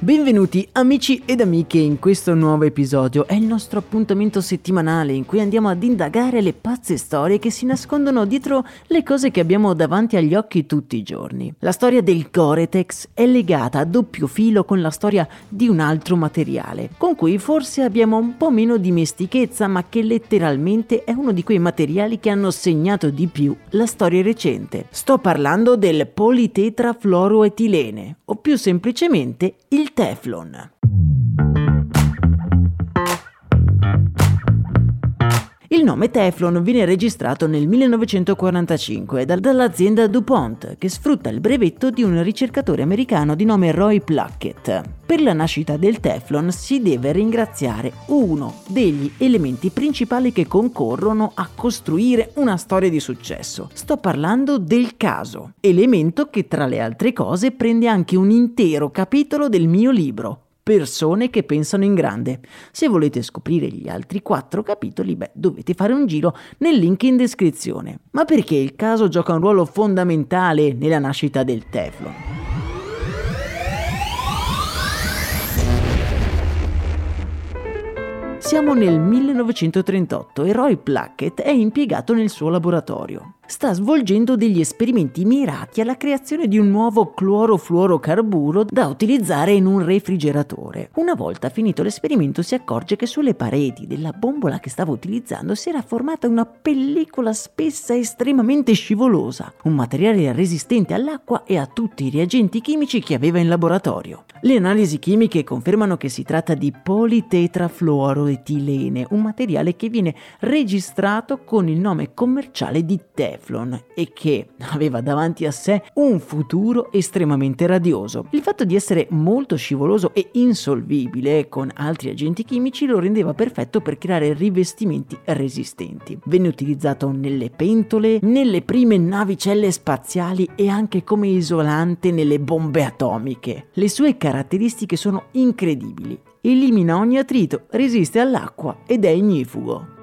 Benvenuti amici ed amiche in questo nuovo episodio. È il nostro appuntamento settimanale in cui andiamo ad indagare le pazze storie che si nascondono dietro le cose che abbiamo davanti agli occhi tutti i giorni. La storia del Goretex è legata a doppio filo con la storia di un altro materiale, con cui forse abbiamo un po' meno dimestichezza, ma che letteralmente è uno di quei materiali che hanno segnato di più la storia recente. Sto parlando del politetrafluoroetilene, o più semplicemente il Teflon. Il nome Teflon viene registrato nel 1945 dall'azienda DuPont, che sfrutta il brevetto di un ricercatore americano di nome Roy Pluckett. Per la nascita del Teflon si deve ringraziare uno degli elementi principali che concorrono a costruire una storia di successo. Sto parlando del caso, elemento che tra le altre cose prende anche un intero capitolo del mio libro, persone che pensano in grande. Se volete scoprire gli altri quattro capitoli, beh, dovete fare un giro nel link in descrizione. Ma perché il caso gioca un ruolo fondamentale nella nascita del Teflon? Siamo nel 1938 e Roy Pluckett è impiegato nel suo laboratorio sta svolgendo degli esperimenti mirati alla creazione di un nuovo clorofluorocarburo da utilizzare in un refrigeratore. Una volta finito l'esperimento si accorge che sulle pareti della bombola che stava utilizzando si era formata una pellicola spessa e estremamente scivolosa, un materiale resistente all'acqua e a tutti i reagenti chimici che aveva in laboratorio. Le analisi chimiche confermano che si tratta di politetrafluoroetilene, un materiale che viene registrato con il nome commerciale di TEF Teflon e che aveva davanti a sé un futuro estremamente radioso. Il fatto di essere molto scivoloso e insolvibile con altri agenti chimici lo rendeva perfetto per creare rivestimenti resistenti. Venne utilizzato nelle pentole, nelle prime navicelle spaziali e anche come isolante nelle bombe atomiche. Le sue caratteristiche sono incredibili. Elimina ogni attrito, resiste all'acqua ed è ignifugo.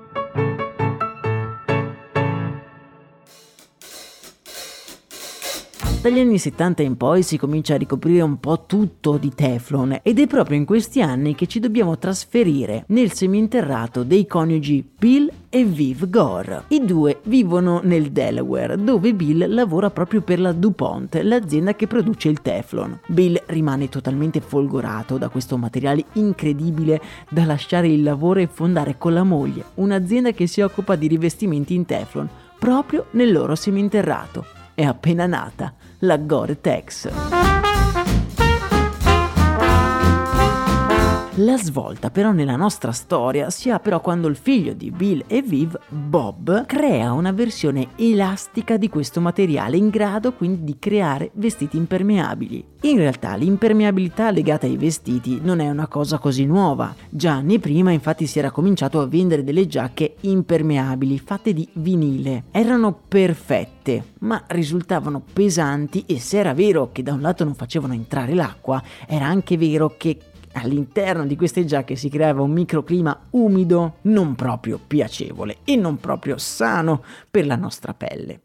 Dagli anni 70 in poi si comincia a ricoprire un po' tutto di Teflon ed è proprio in questi anni che ci dobbiamo trasferire nel seminterrato dei coniugi Bill e Viv Gore. I due vivono nel Delaware, dove Bill lavora proprio per la DuPont, l'azienda che produce il Teflon. Bill rimane totalmente folgorato da questo materiale incredibile da lasciare il lavoro e fondare con la moglie un'azienda che si occupa di rivestimenti in Teflon proprio nel loro seminterrato. È appena nata la Gore-Tex. La svolta però nella nostra storia si ha però quando il figlio di Bill e Viv, Bob, crea una versione elastica di questo materiale in grado quindi di creare vestiti impermeabili. In realtà l'impermeabilità legata ai vestiti non è una cosa così nuova. Già anni prima infatti si era cominciato a vendere delle giacche impermeabili fatte di vinile. Erano perfette, ma risultavano pesanti e se era vero che da un lato non facevano entrare l'acqua, era anche vero che All'interno di queste giacche si creava un microclima umido, non proprio piacevole e non proprio sano per la nostra pelle.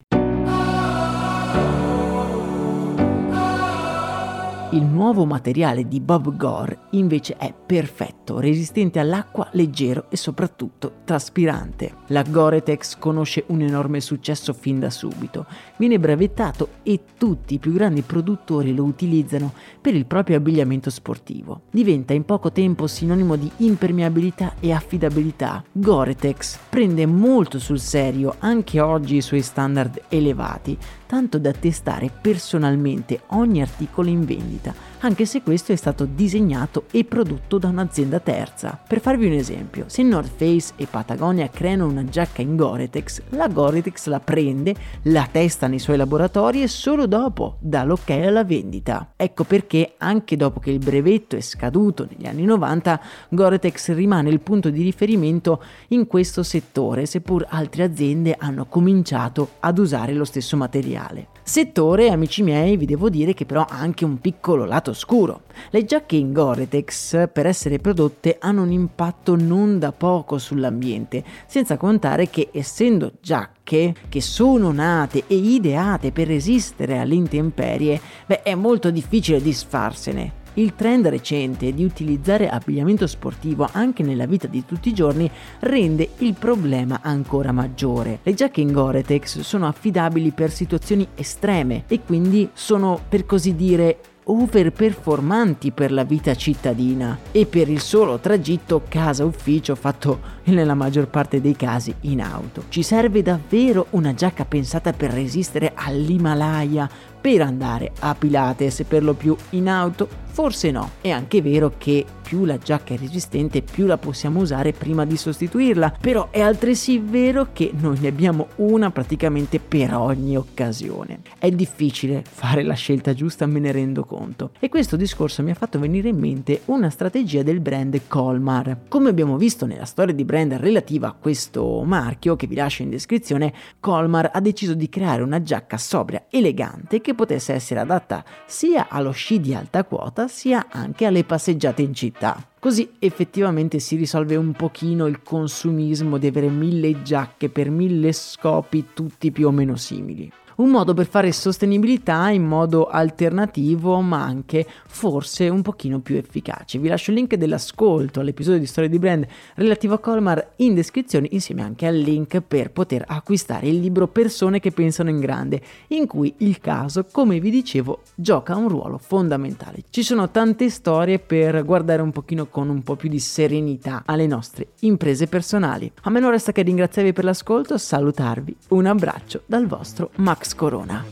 Il nuovo materiale di Bob Gore invece è perfetto, resistente all'acqua, leggero e soprattutto traspirante. La Gore-Tex conosce un enorme successo fin da subito, viene brevettato e tutti i più grandi produttori lo utilizzano per il proprio abbigliamento sportivo. Diventa in poco tempo sinonimo di impermeabilità e affidabilità. Gore-Tex prende molto sul serio anche oggi i suoi standard elevati, tanto da testare personalmente ogni articolo in vendita, anche se questo è stato disegnato e prodotto da un'azienda terza. Per farvi un esempio, se North Face e Patagonia creano una giacca in Gore-Tex, la Gore-Tex la prende, la testa nei suoi laboratori e solo dopo dà l'ok alla vendita. Ecco perché anche dopo che il brevetto è scaduto negli anni 90, Gore-Tex rimane il punto di riferimento in questo settore, seppur altre aziende hanno cominciato ad usare lo stesso materiale. Settore, amici miei, vi devo dire che però ha anche un piccolo lato scuro. Le giacche in Gore-Tex, per essere prodotte, hanno un impatto non da poco sull'ambiente, senza contare che essendo giacche che sono nate e ideate per resistere alle intemperie, beh, è molto difficile disfarsene. Il trend recente di utilizzare abbigliamento sportivo anche nella vita di tutti i giorni rende il problema ancora maggiore. Le giacche in Gore-Tex sono affidabili per situazioni estreme e quindi sono per così dire overperformanti per la vita cittadina e per il solo tragitto casa-ufficio fatto nella maggior parte dei casi in auto. Ci serve davvero una giacca pensata per resistere all'Himalaya, per andare a Pilates per lo più in auto? Forse no. È anche vero che più la giacca è resistente, più la possiamo usare prima di sostituirla, però è altresì vero che noi ne abbiamo una praticamente per ogni occasione. È difficile fare la scelta giusta, me ne rendo conto. E questo discorso mi ha fatto venire in mente una strategia del brand Colmar. Come abbiamo visto nella storia di brand relativa a questo marchio, che vi lascio in descrizione, Colmar ha deciso di creare una giacca sobria, elegante, che potesse essere adatta sia allo sci di alta quota, sia anche alle passeggiate in città. Così effettivamente si risolve un pochino il consumismo di avere mille giacche per mille scopi tutti più o meno simili un modo per fare sostenibilità in modo alternativo ma anche forse un pochino più efficace. Vi lascio il link dell'ascolto all'episodio di Storia di Brand relativo a Colmar in descrizione insieme anche al link per poter acquistare il libro Persone che pensano in grande in cui il caso, come vi dicevo, gioca un ruolo fondamentale. Ci sono tante storie per guardare un pochino con un po' più di serenità alle nostre imprese personali. A me non resta che ringraziarvi per l'ascolto, salutarvi, un abbraccio dal vostro Max Corona.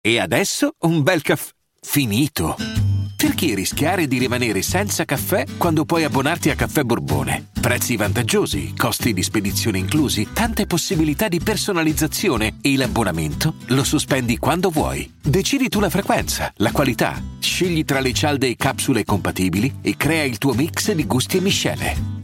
E adesso un bel caffè finito. Perché rischiare di rimanere senza caffè quando puoi abbonarti a Caffè Borbone? Prezzi vantaggiosi, costi di spedizione inclusi, tante possibilità di personalizzazione e l'abbonamento lo sospendi quando vuoi. Decidi tu la frequenza, la qualità, scegli tra le cialde e capsule compatibili e crea il tuo mix di gusti e miscele.